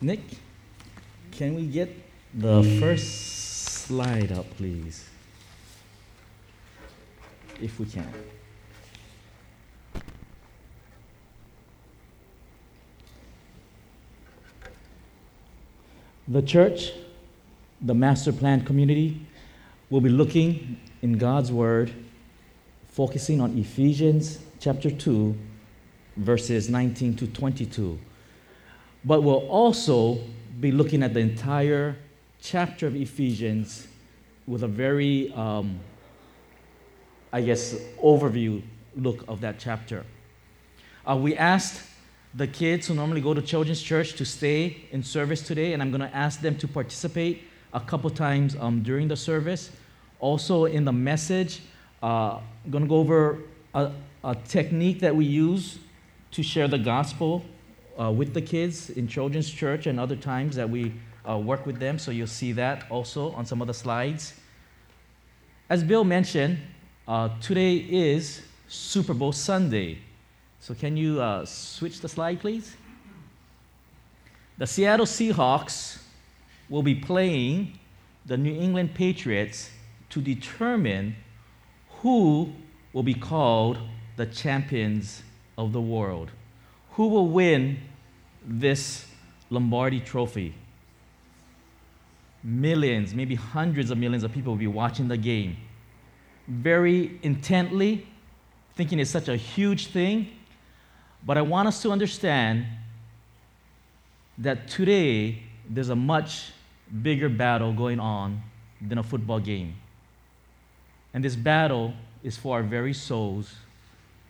Nick, can we get the mm. first slide up, please? If we can. The church, the master plan community, will be looking in God's Word, focusing on Ephesians chapter 2, verses 19 to 22. But we'll also be looking at the entire chapter of Ephesians with a very, um, I guess, overview look of that chapter. Uh, we asked the kids who normally go to children's church to stay in service today, and I'm going to ask them to participate a couple times um, during the service. Also, in the message, uh, I'm going to go over a, a, technique that we use to share the gospel uh, with the kids in children's church and other times that we uh, work with them. So you'll see that also on some of the slides. As Bill mentioned, uh, today is Super Bowl Sunday. So, can you uh, switch the slide, please? The Seattle Seahawks will be playing the New England Patriots to determine who will be called the champions of the world. Who will win this Lombardi trophy? Millions, maybe hundreds of millions of people will be watching the game very intently, thinking it's such a huge thing but I want us to understand that today there's a much bigger battle going on than a football game. And this battle is for our very souls,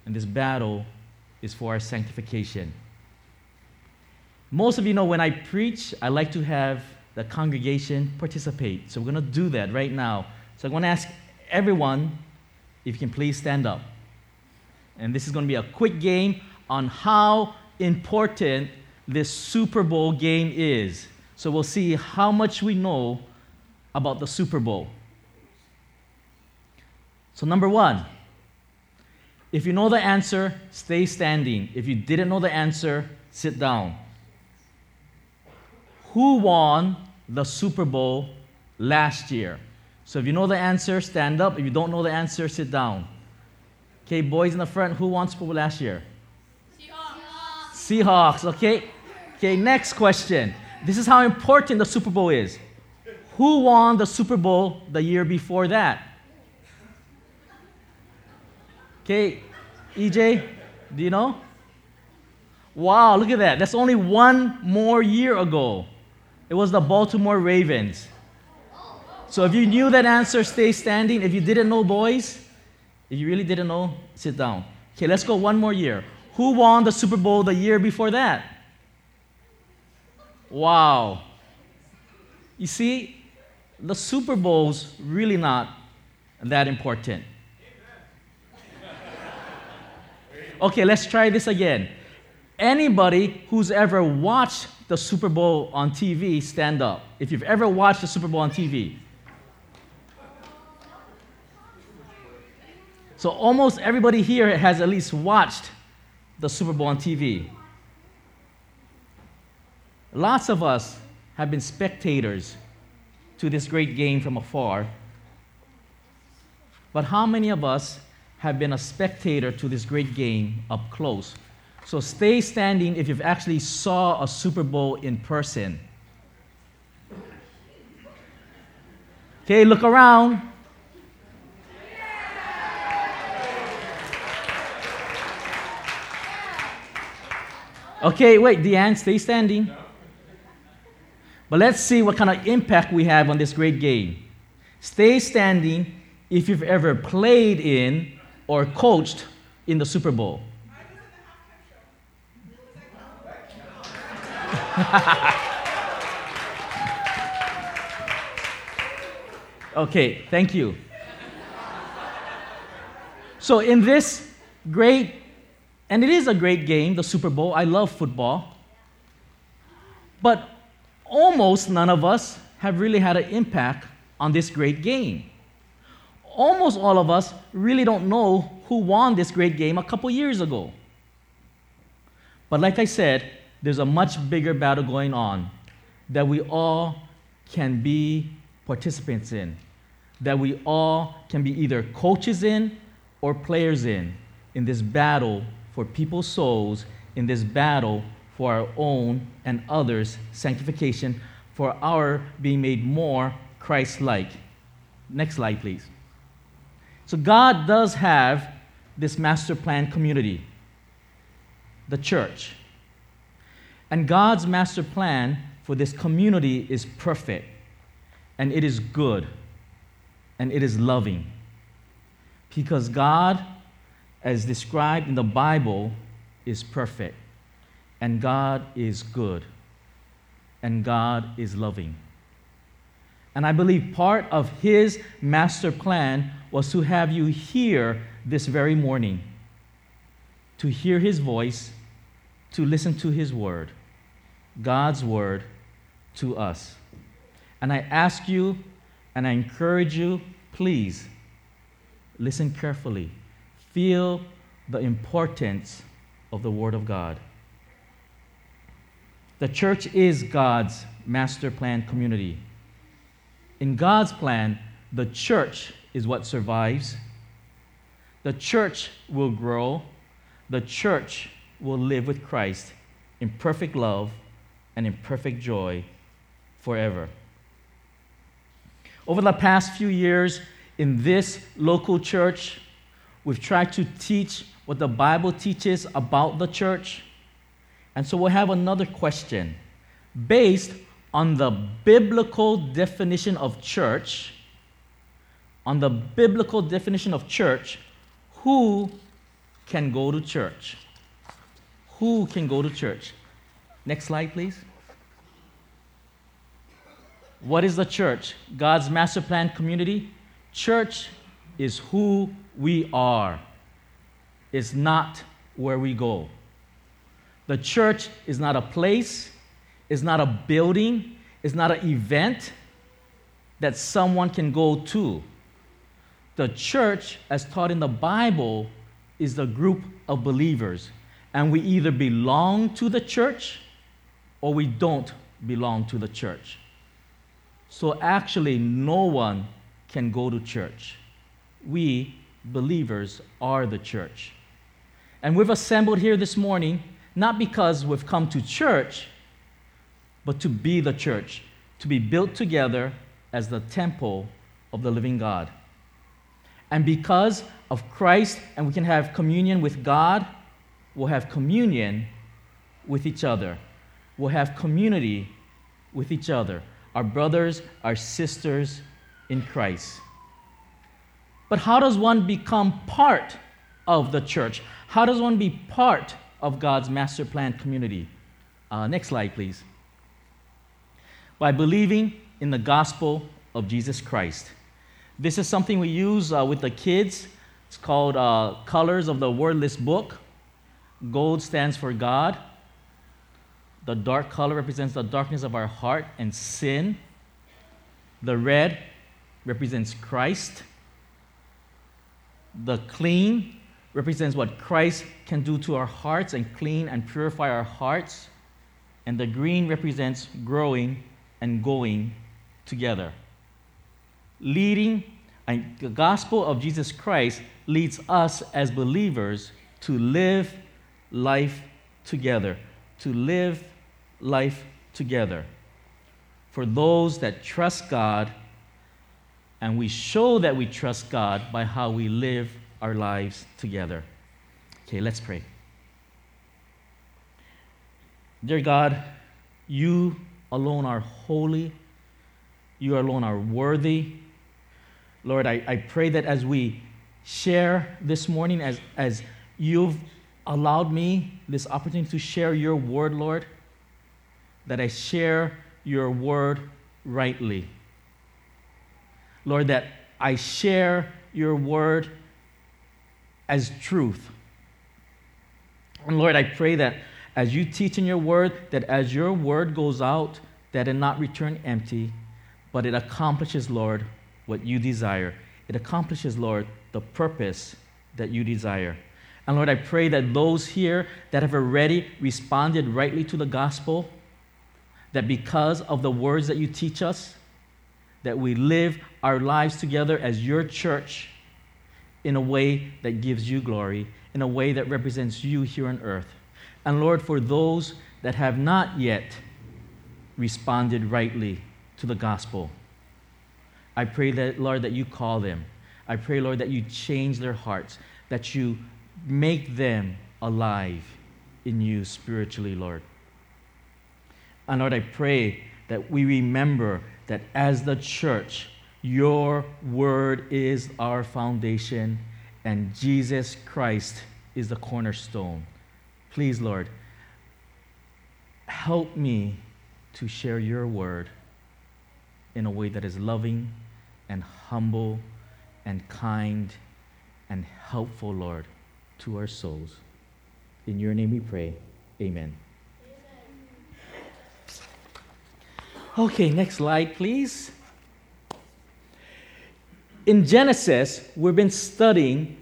and this battle is for our sanctification. Most of you know when I preach, I like to have the congregation participate. So we're going to do that right now. So I'm going to ask everyone if you can please stand up. And this is going to be a quick game on how important this Super Bowl game is. So we'll see how much we know about the Super Bowl. So, number one, if you know the answer, stay standing. If you didn't know the answer, sit down. Who won the Super Bowl last year? So, if you know the answer, stand up. If you don't know the answer, sit down. Okay, boys in the front, who won Super Bowl last year? Seahawks, Seahawks, okay? Okay, next question. This is how important the Super Bowl is. Who won the Super Bowl the year before that? Okay, EJ, do you know? Wow, look at that. That's only one more year ago. It was the Baltimore Ravens. So if you knew that answer, stay standing. If you didn't know, boys, if you really didn't know, sit down. Okay, let's go one more year. Who won the Super Bowl the year before that? Wow. You see, the Super Bowl's really not that important. Okay, let's try this again. Anybody who's ever watched the Super Bowl on TV, stand up. If you've ever watched the Super Bowl on TV. So almost everybody here has at least watched the Super Bowl on TV. Lots of us have been spectators to this great game from afar. But how many of us have been a spectator to this great game up close? So stay standing if you've actually saw a Super Bowl in person. Okay, look around. Okay, wait, Deanne, stay standing. But let's see what kind of impact we have on this great game. Stay standing if you've ever played in or coached in the Super Bowl. okay, thank you. So, in this great and it is a great game, the Super Bowl. I love football. But almost none of us have really had an impact on this great game. Almost all of us really don't know who won this great game a couple years ago. But like I said, there's a much bigger battle going on that we all can be participants in, that we all can be either coaches in or players in, in this battle for people's souls, in this battle for our own and others' sanctification, for our being made more Christ like. Next slide, please. So, God does have this master plan community, the church. And God's master plan for this community is perfect, and it is good, and it is loving. Because God, as described in the Bible, is perfect, and God is good, and God is loving. And I believe part of His master plan was to have you here this very morning, to hear His voice, to listen to His word, God's word to us. And I ask you and I encourage you, please listen carefully. Feel the importance of the Word of God. The church is God's master plan community. In God's plan, the church is what survives. The church will grow. The church will live with Christ in perfect love and in perfect joy forever. Over the past few years in this local church, we've tried to teach what the Bible teaches about the church. And so we'll have another question based on the biblical definition of church. On the biblical definition of church, who can go to church? Who can go to church? Next slide, please. What is the church? God's master plan community? Church is who we are, it's not where we go. The church is not a place, it's not a building, it's not an event that someone can go to. The church, as taught in the Bible, is the group of believers. And we either belong to the church or we don't belong to the church. So actually, no one can go to church. We, believers, are the church. And we've assembled here this morning not because we've come to church, but to be the church, to be built together as the temple of the living God. And because of Christ, and we can have communion with God, we'll have communion with each other. We'll have community with each other our brothers, our sisters in Christ. But how does one become part of the church? How does one be part of God's master plan community? Uh, next slide, please. By believing in the gospel of Jesus Christ. This is something we use uh, with the kids. It's called uh, Colors of the Wordless Book. Gold stands for God. The dark color represents the darkness of our heart and sin. The red represents Christ. The clean represents what Christ can do to our hearts and clean and purify our hearts. And the green represents growing and going together. Leading, and the gospel of Jesus Christ leads us as believers to live life together, to live life together for those that trust God, and we show that we trust God by how we live our lives together. Okay, let's pray. Dear God, you alone are holy, you alone are worthy. Lord, I, I pray that as we share this morning, as, as you've allowed me this opportunity to share your word, Lord, that I share your word rightly. Lord, that I share your word as truth. And Lord, I pray that as you teach in your word, that as your word goes out, that it not return empty, but it accomplishes, Lord, what you desire. It accomplishes, Lord, the purpose that you desire. And Lord, I pray that those here that have already responded rightly to the gospel, that because of the words that you teach us, that we live our lives together as your church in a way that gives you glory, in a way that represents you here on earth. And Lord, for those that have not yet responded rightly to the gospel, I pray that, Lord, that you call them. I pray, Lord, that you change their hearts, that you make them alive in you spiritually, Lord. And Lord, I pray that we remember that as the church, your word is our foundation and Jesus Christ is the cornerstone. Please, Lord, help me to share your word in a way that is loving and humble and kind and helpful, Lord, to our souls. In your name we pray. Amen. Okay, next slide, please. In Genesis, we've been studying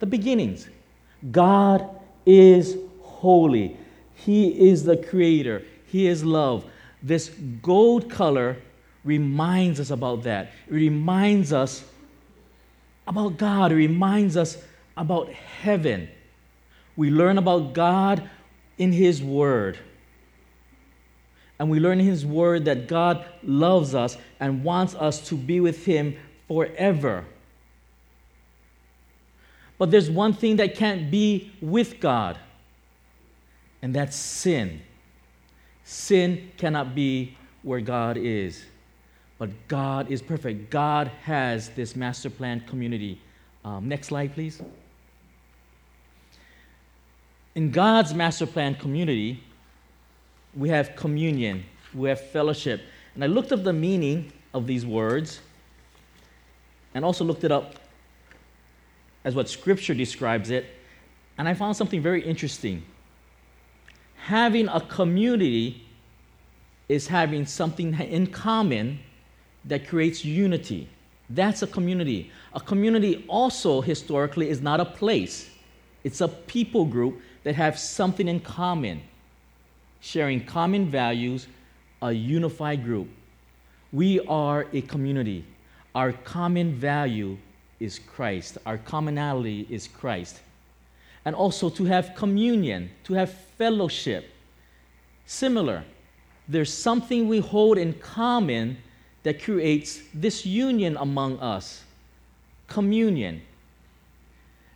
the beginnings. God is holy, He is the creator, He is love. This gold color reminds us about that. It reminds us about God, it reminds us about heaven. We learn about God in His Word. And we learn in His Word that God loves us and wants us to be with Him forever. But there's one thing that can't be with God, and that's sin. Sin cannot be where God is. But God is perfect. God has this master plan community. Um, next slide, please. In God's master plan community, we have communion, we have fellowship. And I looked up the meaning of these words and also looked it up as what Scripture describes it. And I found something very interesting. Having a community is having something in common that creates unity. That's a community. A community also historically is not a place, it's a people group that have something in common, sharing common values, a unified group. We are a community. Our common value is Christ, our commonality is Christ. And also to have communion, to have fellowship. Similar, there's something we hold in common that creates this union among us communion.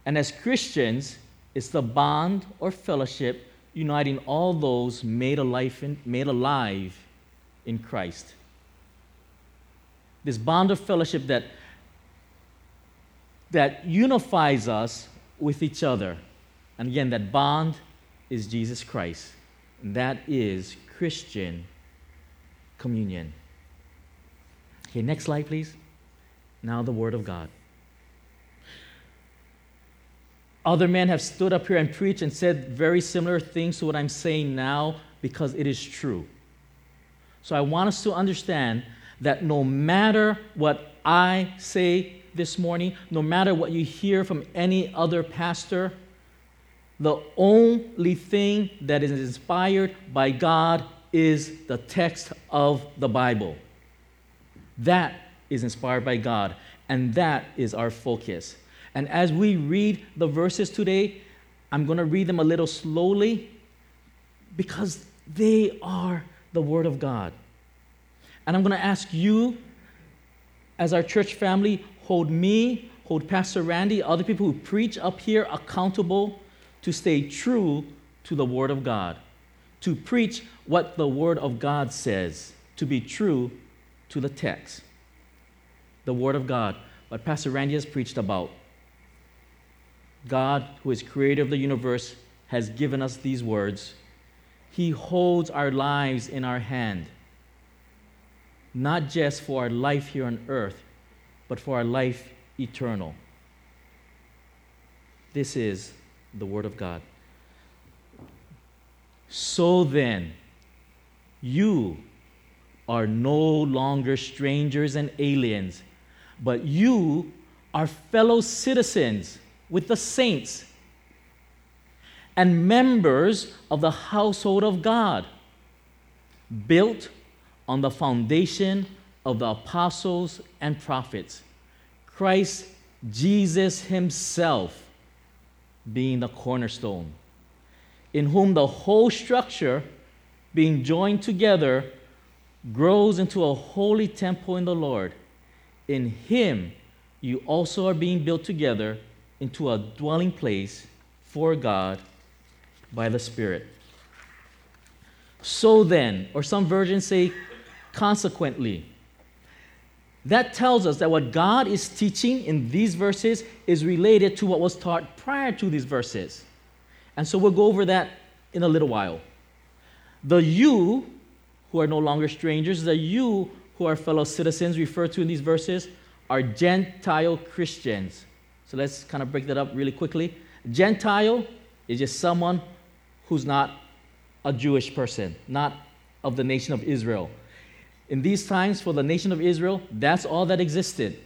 And as Christians, it's the bond or fellowship uniting all those made alive in, made alive in Christ. This bond of fellowship that, that unifies us with each other. And again, that bond is Jesus Christ. And that is Christian communion. Okay, next slide, please. Now, the Word of God. Other men have stood up here and preached and said very similar things to what I'm saying now because it is true. So I want us to understand that no matter what I say this morning, no matter what you hear from any other pastor, the only thing that is inspired by God is the text of the Bible. That is inspired by God, and that is our focus. And as we read the verses today, I'm going to read them a little slowly because they are the Word of God. And I'm going to ask you, as our church family, hold me, hold Pastor Randy, other people who preach up here accountable to stay true to the Word of God, to preach what the Word of God says, to be true to the text, the Word of God, what Pastor Randy has preached about. God, who is creator of the universe, has given us these words. He holds our lives in our hand, not just for our life here on earth, but for our life eternal. This is the Word of God. So then, you are no longer strangers and aliens, but you are fellow citizens with the saints and members of the household of God, built on the foundation of the apostles and prophets, Christ Jesus Himself being the cornerstone, in whom the whole structure, being joined together, grows into a holy temple in the Lord. In Him, you also are being built together into a dwelling place for God by the Spirit. So then, or some versions say, consequently. That tells us that what God is teaching in these verses is related to what was taught prior to these verses. And so we'll go over that in a little while. The you, who are no longer strangers, the you who are fellow citizens referred to in these verses, are Gentile Christians. So let's kind of break that up really quickly. Gentile is just someone who's not a Jewish person, not of the nation of Israel. In these times, for the nation of Israel, that's all that existed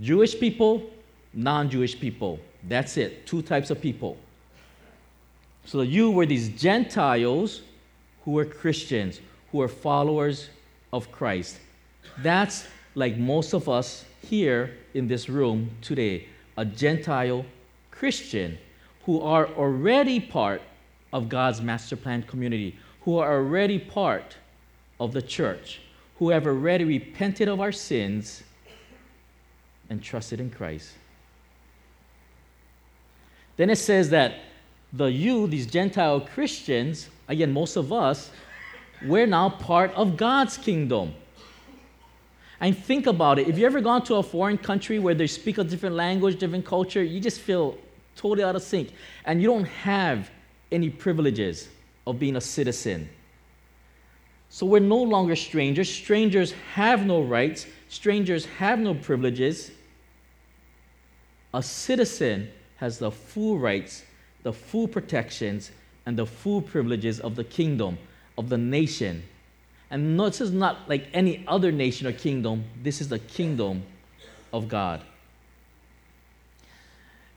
Jewish people, non Jewish people. That's it. Two types of people. So you were these Gentiles who were Christians, who were followers of Christ. That's like most of us here in this room today, a Gentile Christian who are already part of God's master plan community, who are already part of the church, who have already repented of our sins and trusted in Christ. Then it says that the you, these Gentile Christians, again, most of us, we're now part of God's kingdom. And think about it. If you ever gone to a foreign country where they speak a different language, different culture, you just feel totally out of sync. And you don't have any privileges of being a citizen. So we're no longer strangers. Strangers have no rights, strangers have no privileges. A citizen has the full rights, the full protections, and the full privileges of the kingdom, of the nation. And no, this is not like any other nation or kingdom, this is the kingdom of God.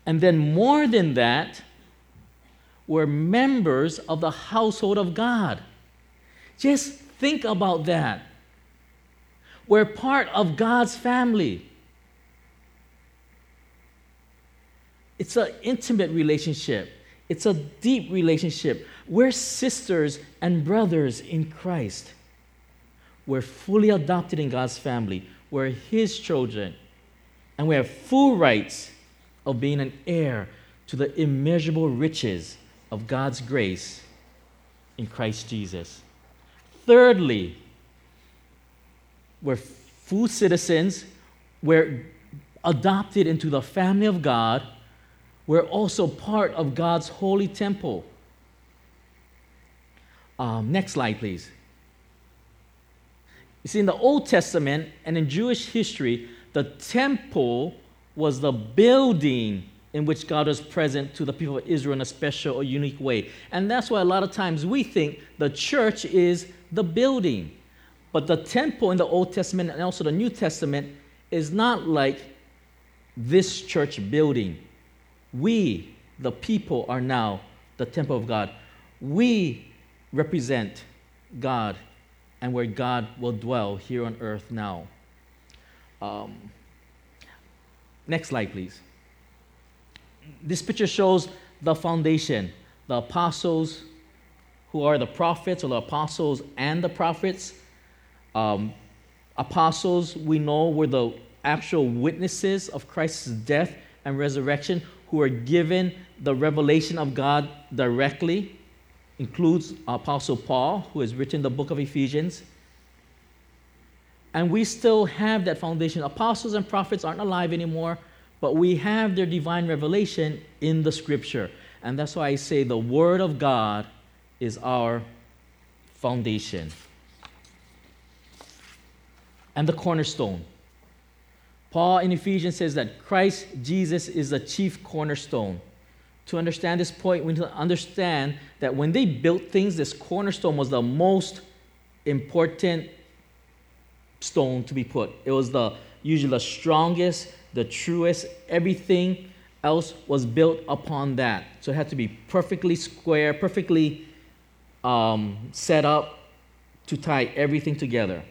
And then, more than that, we're members of the household of God. Just think about that. We're part of God's family. It's an intimate relationship, it's a deep relationship. We're sisters and brothers in Christ. We're fully adopted in God's family. We're His children. And we have full rights of being an heir to the immeasurable riches of God's grace in Christ Jesus. Thirdly, we're full citizens, we're adopted into the family of God, we're also part of God's holy temple. Um, next slide, please. You see, in the Old Testament and in Jewish history, the temple was the building in which God was present to the people of Israel in a special or unique way. And that's why a lot of times we think the church is the building. But the temple in the Old Testament and also the New Testament is not like this church building. We, the people, are now the temple of God. We represent God and where God will dwell here on earth now. Um, next slide, please this picture shows the foundation, the apostles who are the prophets or the apostles and the prophets. Um, apostles, we know, were the actual witnesses of Christ's death and resurrection who are given the revelation of God directly. Includes Apostle Paul, who has written the book of Ephesians. And we still have that foundation. Apostles and prophets aren't alive anymore, but we have their divine revelation in the scripture. And that's why I say the Word of God is our foundation and the cornerstone. Paul in Ephesians says that Christ Jesus is the chief cornerstone. To understand this point, we need to understand that when they built things, this cornerstone was the most important stone to be put. It was the usually the strongest, the truest, everything else was built upon that. So it had to be perfectly square, perfectly um, set up, to tie everything together.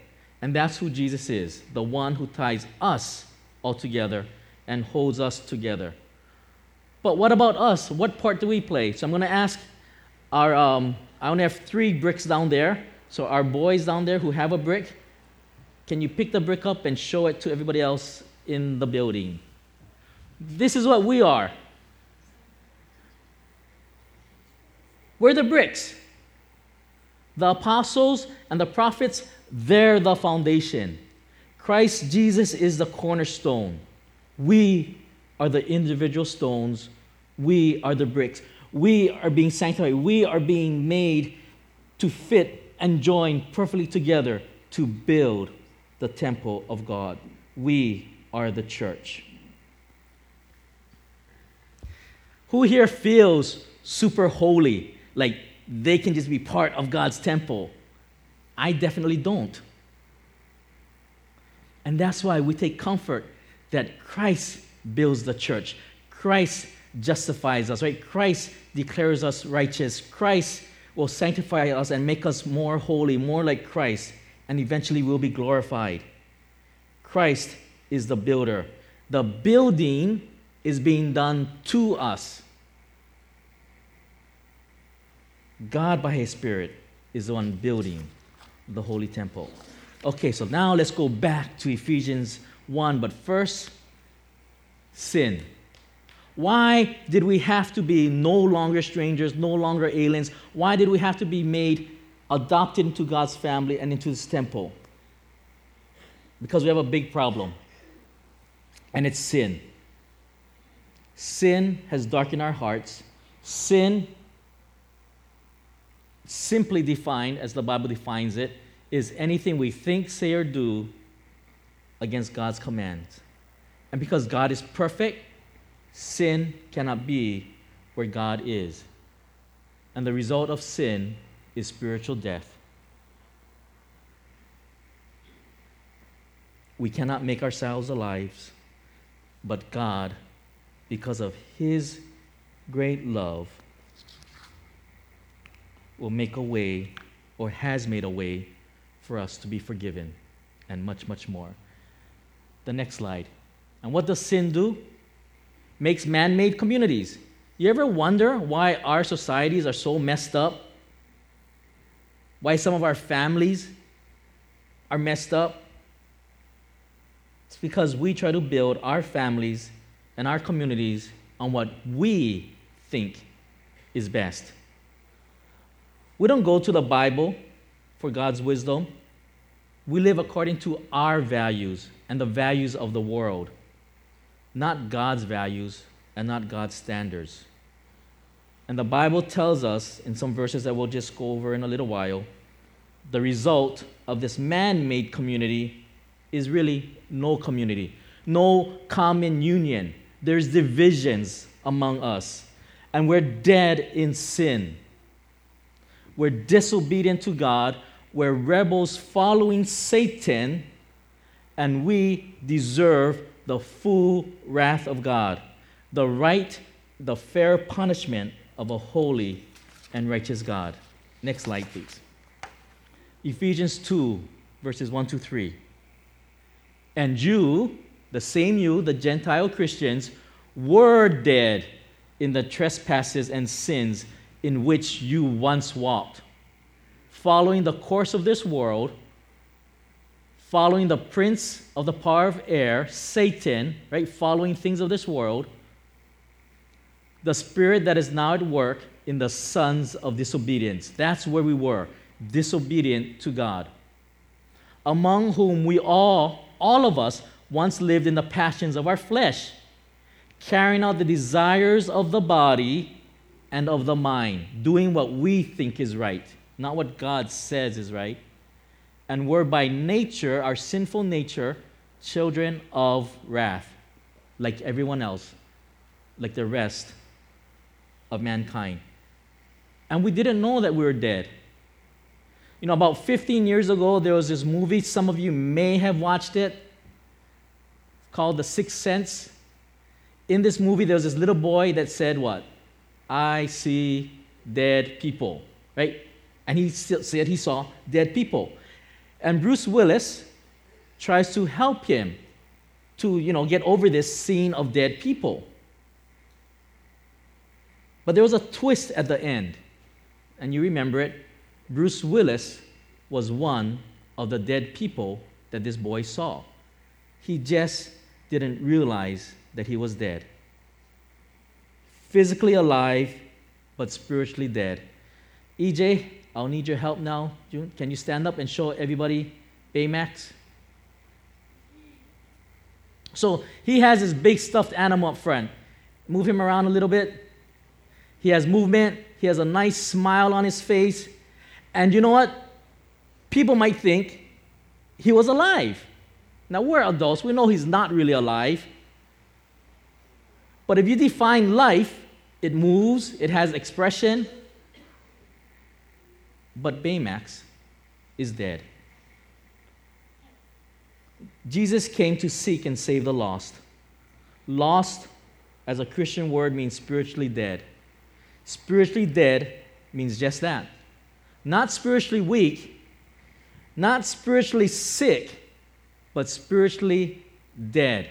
And that's who Jesus is the one who ties us all together and holds us together. But what about us? What part do we play? So I'm going to ask our, um, I only have three bricks down there. So our boys down there who have a brick, can you pick the brick up and show it to everybody else in the building? This is what we are. We're the bricks. The apostles and the prophets, they're the foundation. Christ Jesus is the cornerstone. We are the individual stones. We are the bricks. We are being sanctified. We are being made to fit and join perfectly together to build the temple of God. We are the church. Who here feels super holy, like they can just be part of God's temple? I definitely don't. And that's why we take comfort that Christ builds the church. Christ justifies us, right? Christ declares us righteous. Christ will sanctify us and make us more holy, more like Christ, and eventually we'll be glorified. Christ is the builder. The building is being done to us. God, by His Spirit, is the one building the holy temple. Okay, so now let's go back to Ephesians 1, but first, sin. Why did we have to be no longer strangers, no longer aliens? Why did we have to be made adopted into God's family and into His temple? Because we have a big problem, and it's sin. Sin has darkened our hearts. Sin, simply defined as the Bible defines it, is anything we think, say, or do against God's commands. And because God is perfect, sin cannot be where God is. And the result of sin is spiritual death. We cannot make ourselves alive, but God, because of His great love, will make a way or has made a way for us to be forgiven and much, much more. The next slide. And what does sin do? Makes man made communities. You ever wonder why our societies are so messed up? Why some of our families are messed up? It's because we try to build our families and our communities on what we think is best. We don't go to the Bible for God's wisdom. We live according to our values and the values of the world not God's values and not God's standards. And the Bible tells us in some verses that we'll just go over in a little while the result of this man made community is really no community, no common union. There's divisions among us, and we're dead in sin. We're disobedient to God, we're rebels following Satan, and we deserve the full wrath of God, the right, the fair punishment of a holy and righteous God. Next slide, please. Ephesians 2, verses 1 to 3. And you, the same you, the Gentile Christians, were dead in the trespasses and sins in which you once walked, following the course of this world following the prince of the power of air, Satan, right? Following things of this world, the spirit that is now at work in the sons of disobedience. That's where we were, disobedient to God. Among whom we all, all of us, once lived in the passions of our flesh, carrying out the desires of the body and of the mind, doing what we think is right, not what God says is right and were by nature, our sinful nature, children of wrath, like everyone else, like the rest of mankind. And we didn't know that we were dead. You know, about 15 years ago, there was this movie, some of you may have watched it, called The Sixth Sense. In this movie, there was this little boy that said, What? I see dead people, right? And he said he saw dead people. And Bruce Willis tries to help him to, you know, get over this scene of dead people. But there was a twist at the end. And you remember it. Bruce Willis was one of the dead people that this boy saw. He just didn't realize that he was dead. Physically alive, but spiritually dead. EJ, I'll need your help now. Can you stand up and show everybody Baymax? So he has his big stuffed animal up front. Move him around a little bit. He has movement. He has a nice smile on his face. And you know what? People might think he was alive. Now, we're adults. We know he's not really alive. But if you define life, it moves, it has expression. But Baymax is dead. Jesus came to seek and save the lost. Lost, as a Christian word, means spiritually dead. Spiritually dead means just that. Not spiritually weak, not spiritually sick, but spiritually dead.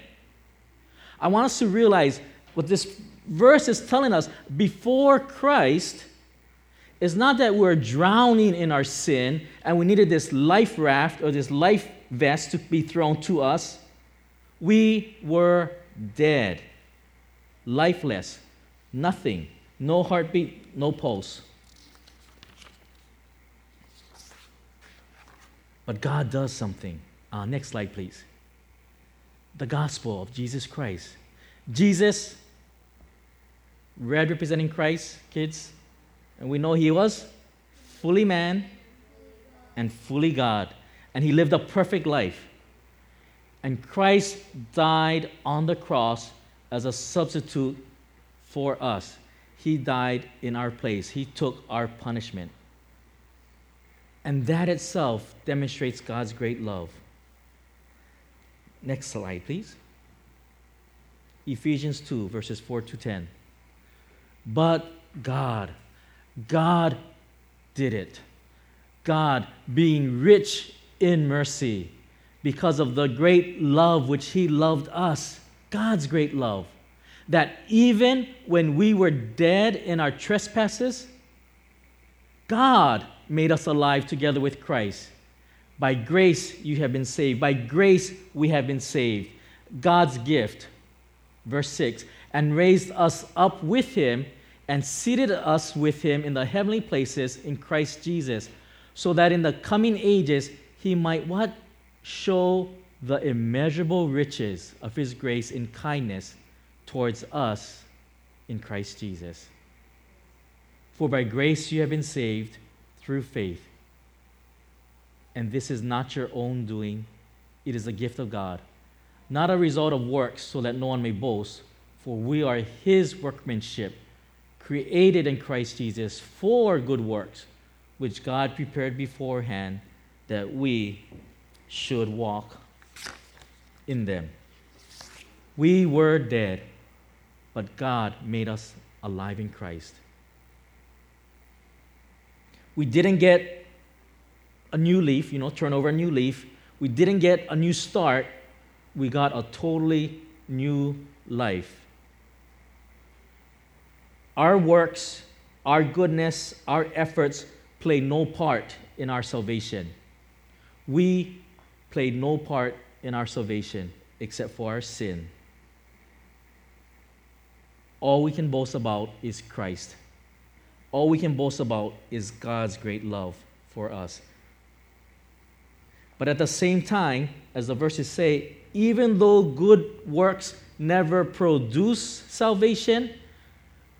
I want us to realize what this verse is telling us before Christ is not that we're drowning in our sin and we needed this life raft or this life vest to be thrown to us. We were dead, lifeless, nothing, no heartbeat, no pulse. But God does something. Uh, next slide, please. The gospel of Jesus Christ. Jesus, red representing Christ, kids, and we know he was fully man and fully God and he lived a perfect life. And Christ died on the cross as a substitute for us. He died in our place, He took our punishment. And that itself demonstrates God's great love. Next slide, please. Ephesians 2, verses 4 to 10. But God, God did it. God, being rich in mercy because of the great love which He loved us, God's great love. That even when we were dead in our trespasses, God made us alive together with Christ. By grace you have been saved. By grace we have been saved. God's gift. Verse 6 and raised us up with him and seated us with him in the heavenly places in Christ Jesus, so that in the coming ages he might what? Show the immeasurable riches of his grace in kindness towards us in Christ Jesus. For by grace you have been saved through faith. And this is not your own doing, it is a gift of God, not a result of works, so that no one may boast. For we are his workmanship, created in Christ Jesus for good works, which God prepared beforehand that we should walk in them. We were dead, but God made us alive in Christ. We didn't get a new leaf, you know, turn over a new leaf. We didn't get a new start. We got a totally new life. Our works, our goodness, our efforts play no part in our salvation we play no part in our salvation except for our sin. All we can boast about is Christ. All we can boast about is God's great love for us. But at the same time, as the verses say, even though good works never produce salvation,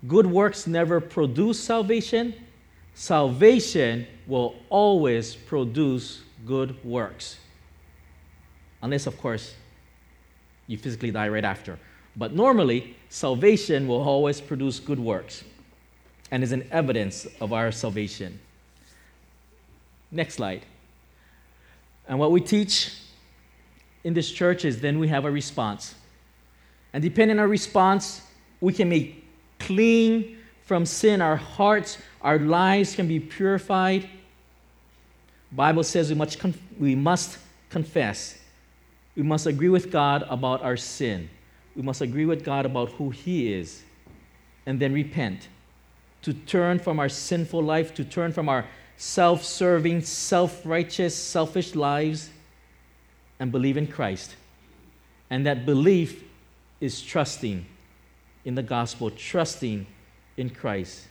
good works never produce salvation, salvation will always produce good works. Unless, of course, you physically die right after. But normally, salvation will always produce good works and is an evidence of our salvation. Next slide. And what we teach in this church is then we have a response. And depending on our response, we can be clean from sin. Our hearts, our lives can be purified Bible says we must, conf- we must confess. We must agree with God about our sin. We must agree with God about who He is and then repent. To turn from our sinful life, to turn from our self serving, self righteous, selfish lives and believe in Christ. And that belief is trusting in the gospel, trusting in Christ.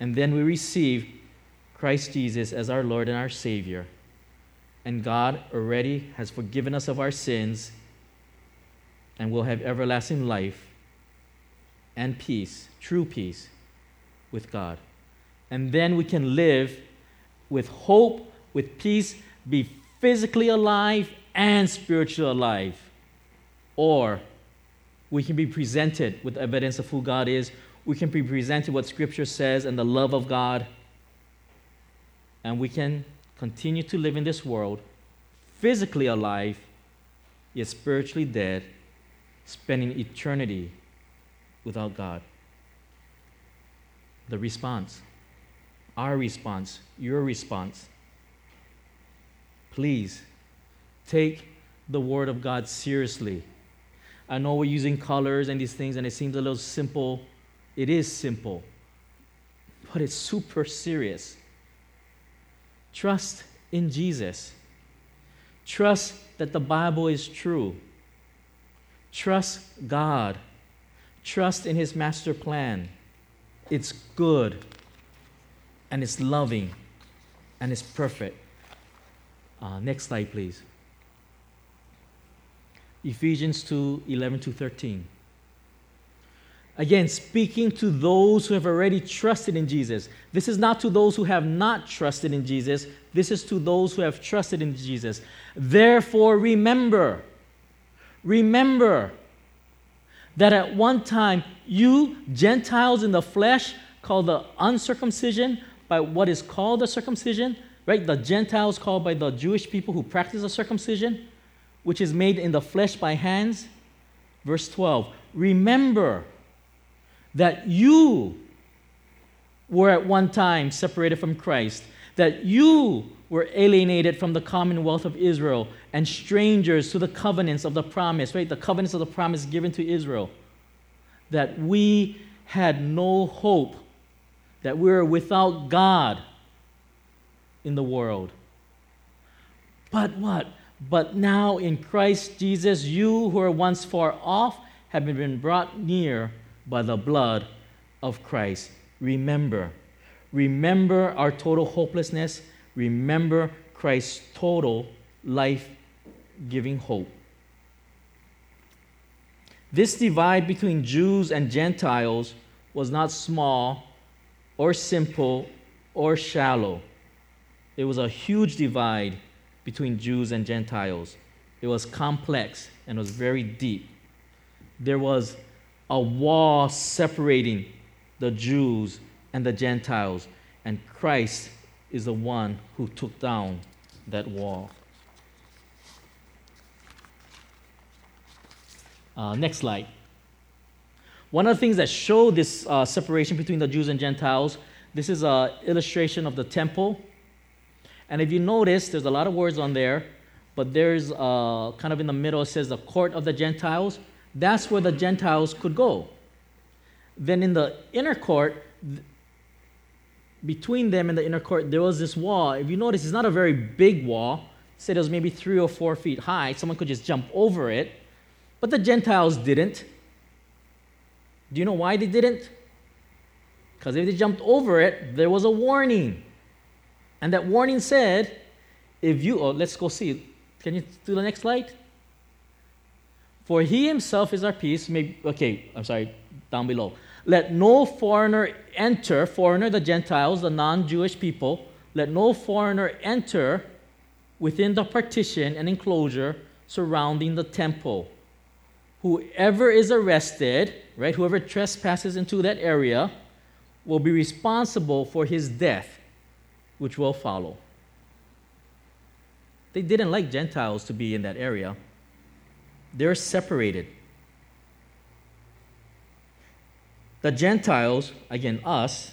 And then we receive Christ Jesus as our Lord and our Savior. And God already has forgiven us of our sins and will have everlasting life and peace, true peace with God. And then we can live with hope, with peace, be physically alive and spiritually alive. Or we can be presented with evidence of who God is. We can be presented what Scripture says and the love of God. And we can continue to live in this world physically alive, yet spiritually dead, spending eternity without God. The response, our response, your response. Please take the Word of God seriously. I know we're using colors and these things, and it seems a little simple. It is simple, but it's super serious. Trust in Jesus. Trust that the Bible is true. Trust God. Trust in His master plan. It's good, and it's loving, and it's perfect. Uh, next slide, please. Ephesians 2 11 to 13. Again, speaking to those who have already trusted in Jesus. This is not to those who have not trusted in Jesus. This is to those who have trusted in Jesus. Therefore, remember, remember that at one time you, Gentiles in the flesh, called the uncircumcision by what is called the circumcision, right? The Gentiles called by the Jewish people who practice the circumcision, which is made in the flesh by hands. Verse 12 Remember that you were at one time separated from Christ, that you were alienated from the commonwealth of Israel and strangers to the covenants of the promise, right? The covenants of the promise given to Israel. That we had no hope, that we were without God in the world. But what? But now in Christ Jesus, you who were once far off have been brought near by the blood of Christ. Remember, remember our total hopelessness. Remember Christ's total life giving hope. This divide between Jews and Gentiles was not small or simple or shallow. It was a huge divide between Jews and Gentiles. It was complex and was very deep. There was a wall separating the Jews and the Gentiles, and Christ is the one who took down that wall. Uh, next slide. One of the things that show this uh, separation between the Jews and Gentiles, this is an illustration of the temple. And if you notice, there's a lot of words on there, but there's uh, kind of in the middle, it says the court of the Gentiles. That's where the Gentiles could go. Then in the inner court, between them and the inner court, there was this wall. If you notice, it's not a very big wall. Say it was maybe three or four feet high. Someone could just jump over it. But the Gentiles didn't. Do you know why they didn't? Because if they jumped over it, there was a warning. And that warning said, if you, oh, let's go see. Can you do the next slide? For he himself is our peace. Okay, I'm sorry, down below. Let no foreigner enter, foreigner, the Gentiles, the non Jewish people, let no foreigner enter within the partition and enclosure surrounding the temple. Whoever is arrested, right, whoever trespasses into that area, will be responsible for his death, which will follow. They didn't like Gentiles to be in that area. They're separated. The Gentiles, again, us,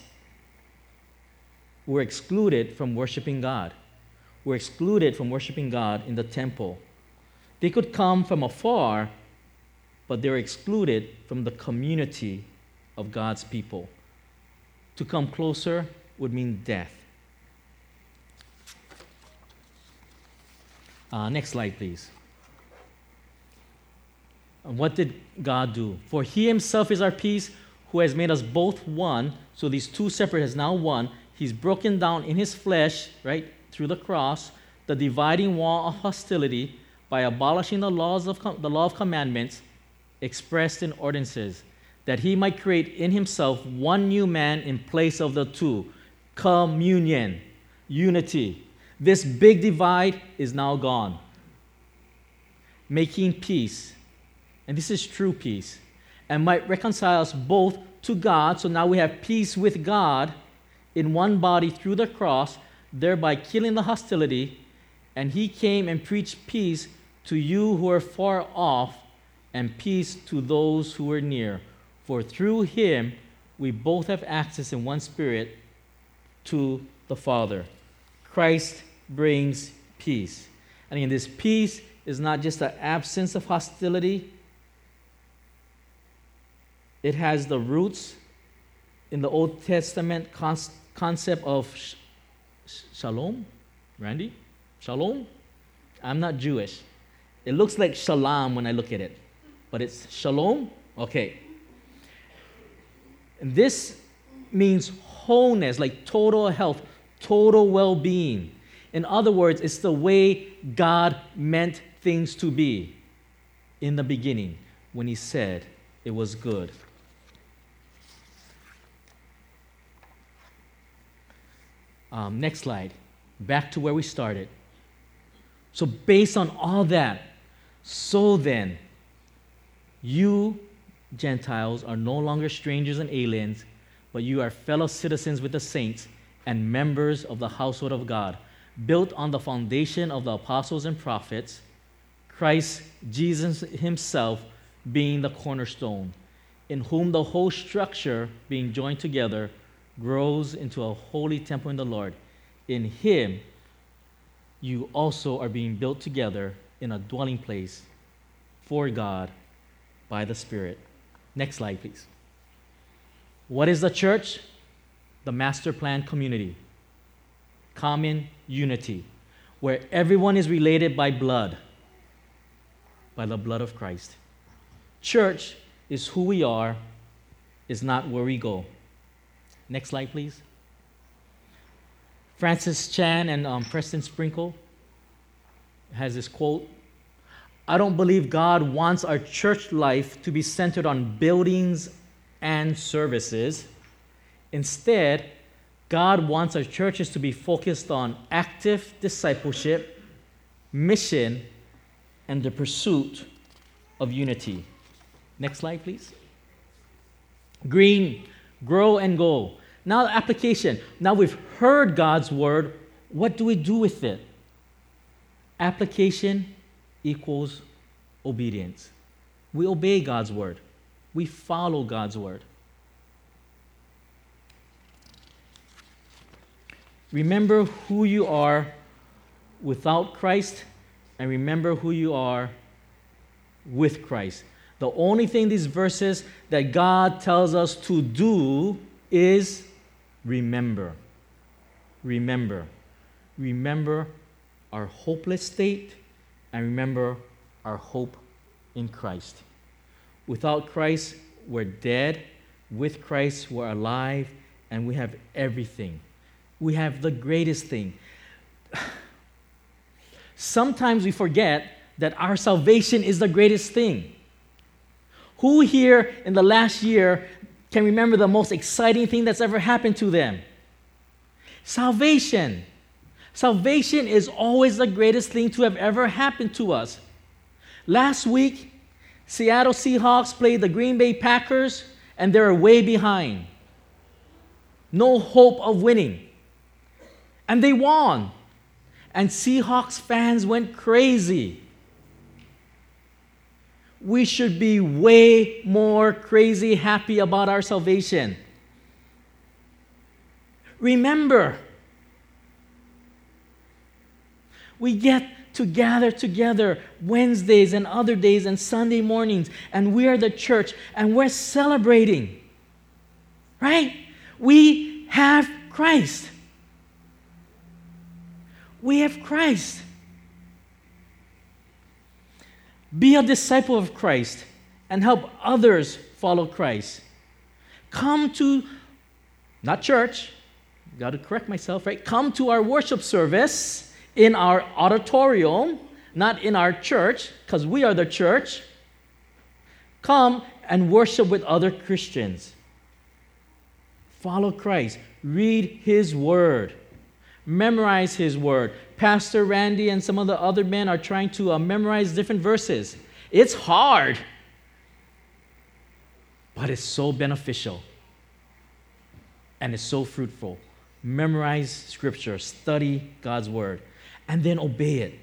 were excluded from worshiping God. were excluded from worshiping God in the temple. They could come from afar, but they were excluded from the community of God's people. To come closer would mean death. Uh, next slide, please. What did God do? For He Himself is our peace, who has made us both one. So these two separate is now one. He's broken down in His flesh, right, through the cross, the dividing wall of hostility by abolishing the laws of com- the law of commandments expressed in ordinances, that He might create in Himself one new man in place of the two. Communion, unity. This big divide is now gone. Making peace and this is true peace, and might reconcile us both to God. So now we have peace with God in one body through the cross, thereby killing the hostility. And he came and preached peace to you who are far off, and peace to those who are near. For through him we both have access in one spirit to the Father. Christ brings peace. And again, this peace is not just the absence of hostility, it has the roots in the Old Testament concept of sh- shalom. Randy? Shalom? I'm not Jewish. It looks like shalom when I look at it, but it's shalom? Okay. And this means wholeness, like total health, total well being. In other words, it's the way God meant things to be in the beginning when He said it was good. Um, next slide. Back to where we started. So, based on all that, so then, you Gentiles are no longer strangers and aliens, but you are fellow citizens with the saints and members of the household of God, built on the foundation of the apostles and prophets, Christ Jesus Himself being the cornerstone, in whom the whole structure, being joined together, grows into a holy temple in the Lord. In Him, you also are being built together in a dwelling place for God by the Spirit. Next slide, please. What is the church? The master plan community, common unity, where everyone is related by blood, by the blood of Christ. Church is who we are, is not where we go. Next slide, please. Francis Chan and um, Preston Sprinkle has this quote I don't believe God wants our church life to be centered on buildings and services. Instead, God wants our churches to be focused on active discipleship, mission, and the pursuit of unity. Next slide, please. Green, grow and go. Now, the application. Now we've heard God's word. What do we do with it? Application equals obedience. We obey God's word, we follow God's word. Remember who you are without Christ, and remember who you are with Christ. The only thing these verses that God tells us to do is remember. Remember. Remember our hopeless state and remember our hope in Christ. Without Christ, we're dead. With Christ, we're alive and we have everything. We have the greatest thing. Sometimes we forget that our salvation is the greatest thing. Who here in the last year can remember the most exciting thing that's ever happened to them. Salvation. Salvation is always the greatest thing to have ever happened to us. Last week, Seattle Seahawks played the Green Bay Packers, and they were way behind. No hope of winning. And they won. And Seahawks fans went crazy we should be way more crazy happy about our salvation. Remember, We get to gather together Wednesdays and other days and Sunday mornings, and we are the church and we're celebrating. Right? We have Christ. We have Christ. Be a disciple of Christ and help others follow Christ. Come to, not church, got to correct myself, right? Come to our worship service in our auditorium, not in our church, because we are the church. Come and worship with other Christians. Follow Christ. Read His Word. Memorize His Word. Pastor Randy and some of the other men are trying to uh, memorize different verses. It's hard, but it's so beneficial and it's so fruitful. Memorize Scripture, study God's Word, and then obey it.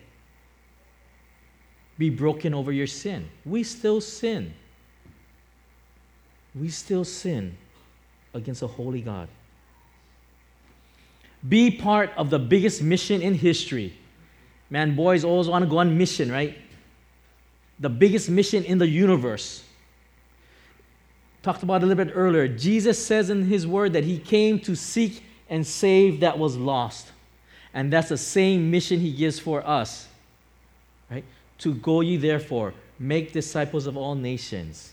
Be broken over your sin. We still sin. We still sin against a holy God. Be part of the biggest mission in history. Man, boys always want to go on mission, right? The biggest mission in the universe. Talked about a little bit earlier. Jesus says in his word that he came to seek and save that was lost. And that's the same mission he gives for us. Right? To go ye therefore, make disciples of all nations.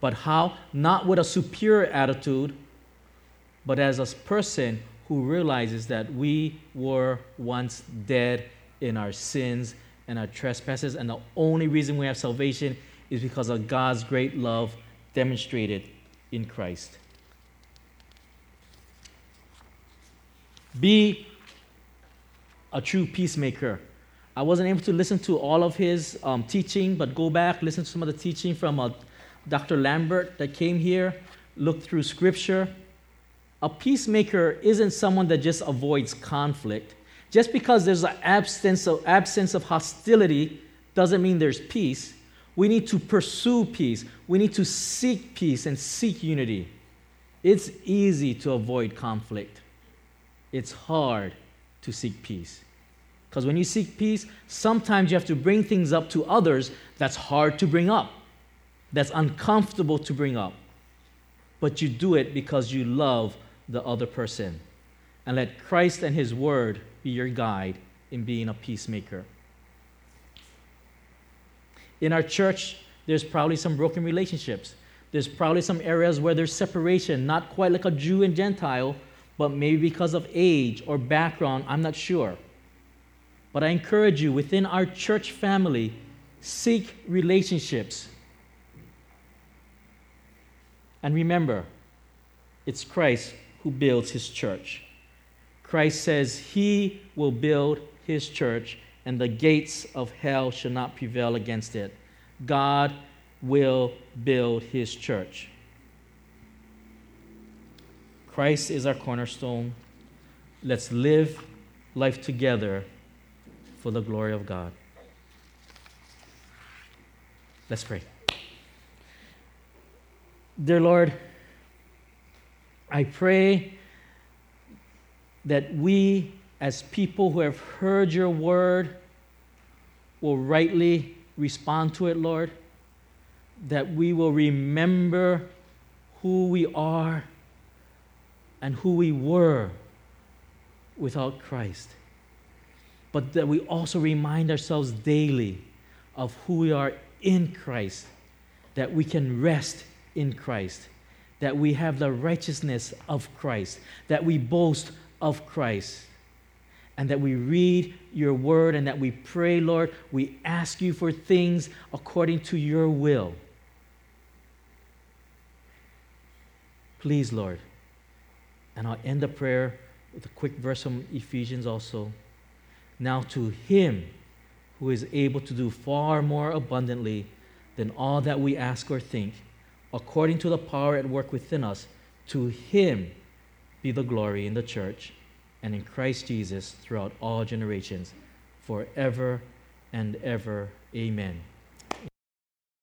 But how? Not with a superior attitude, but as a person who realizes that we were once dead in our sins and our trespasses, and the only reason we have salvation is because of God's great love demonstrated in Christ. Be a true peacemaker. I wasn't able to listen to all of his um, teaching, but go back, listen to some of the teaching from uh, Dr. Lambert that came here, look through scripture. A peacemaker isn't someone that just avoids conflict. Just because there's an absence of, absence of hostility doesn't mean there's peace. We need to pursue peace. We need to seek peace and seek unity. It's easy to avoid conflict, it's hard to seek peace. Because when you seek peace, sometimes you have to bring things up to others that's hard to bring up, that's uncomfortable to bring up. But you do it because you love the other person. And let Christ and His Word be your guide in being a peacemaker. In our church, there's probably some broken relationships. There's probably some areas where there's separation, not quite like a Jew and Gentile, but maybe because of age or background, I'm not sure. But I encourage you within our church family, seek relationships. And remember, it's Christ who builds his church. Christ says he will build his church, and the gates of hell shall not prevail against it. God will build his church. Christ is our cornerstone. Let's live life together for the glory of God. Let's pray. Dear Lord, I pray that we, as people who have heard your word, will rightly respond to it, Lord. That we will remember who we are and who we were without Christ. But that we also remind ourselves daily of who we are in Christ, that we can rest in Christ that we have the righteousness of Christ, that we boast of Christ, and that we read your word and that we pray, Lord. We ask you for things according to your will. Please, Lord. And I'll end the prayer with a quick verse from Ephesians also. Now, to him who is able to do far more abundantly than all that we ask or think according to the power at work within us, to him be the glory in the church and in Christ Jesus throughout all generations, forever and ever. Amen.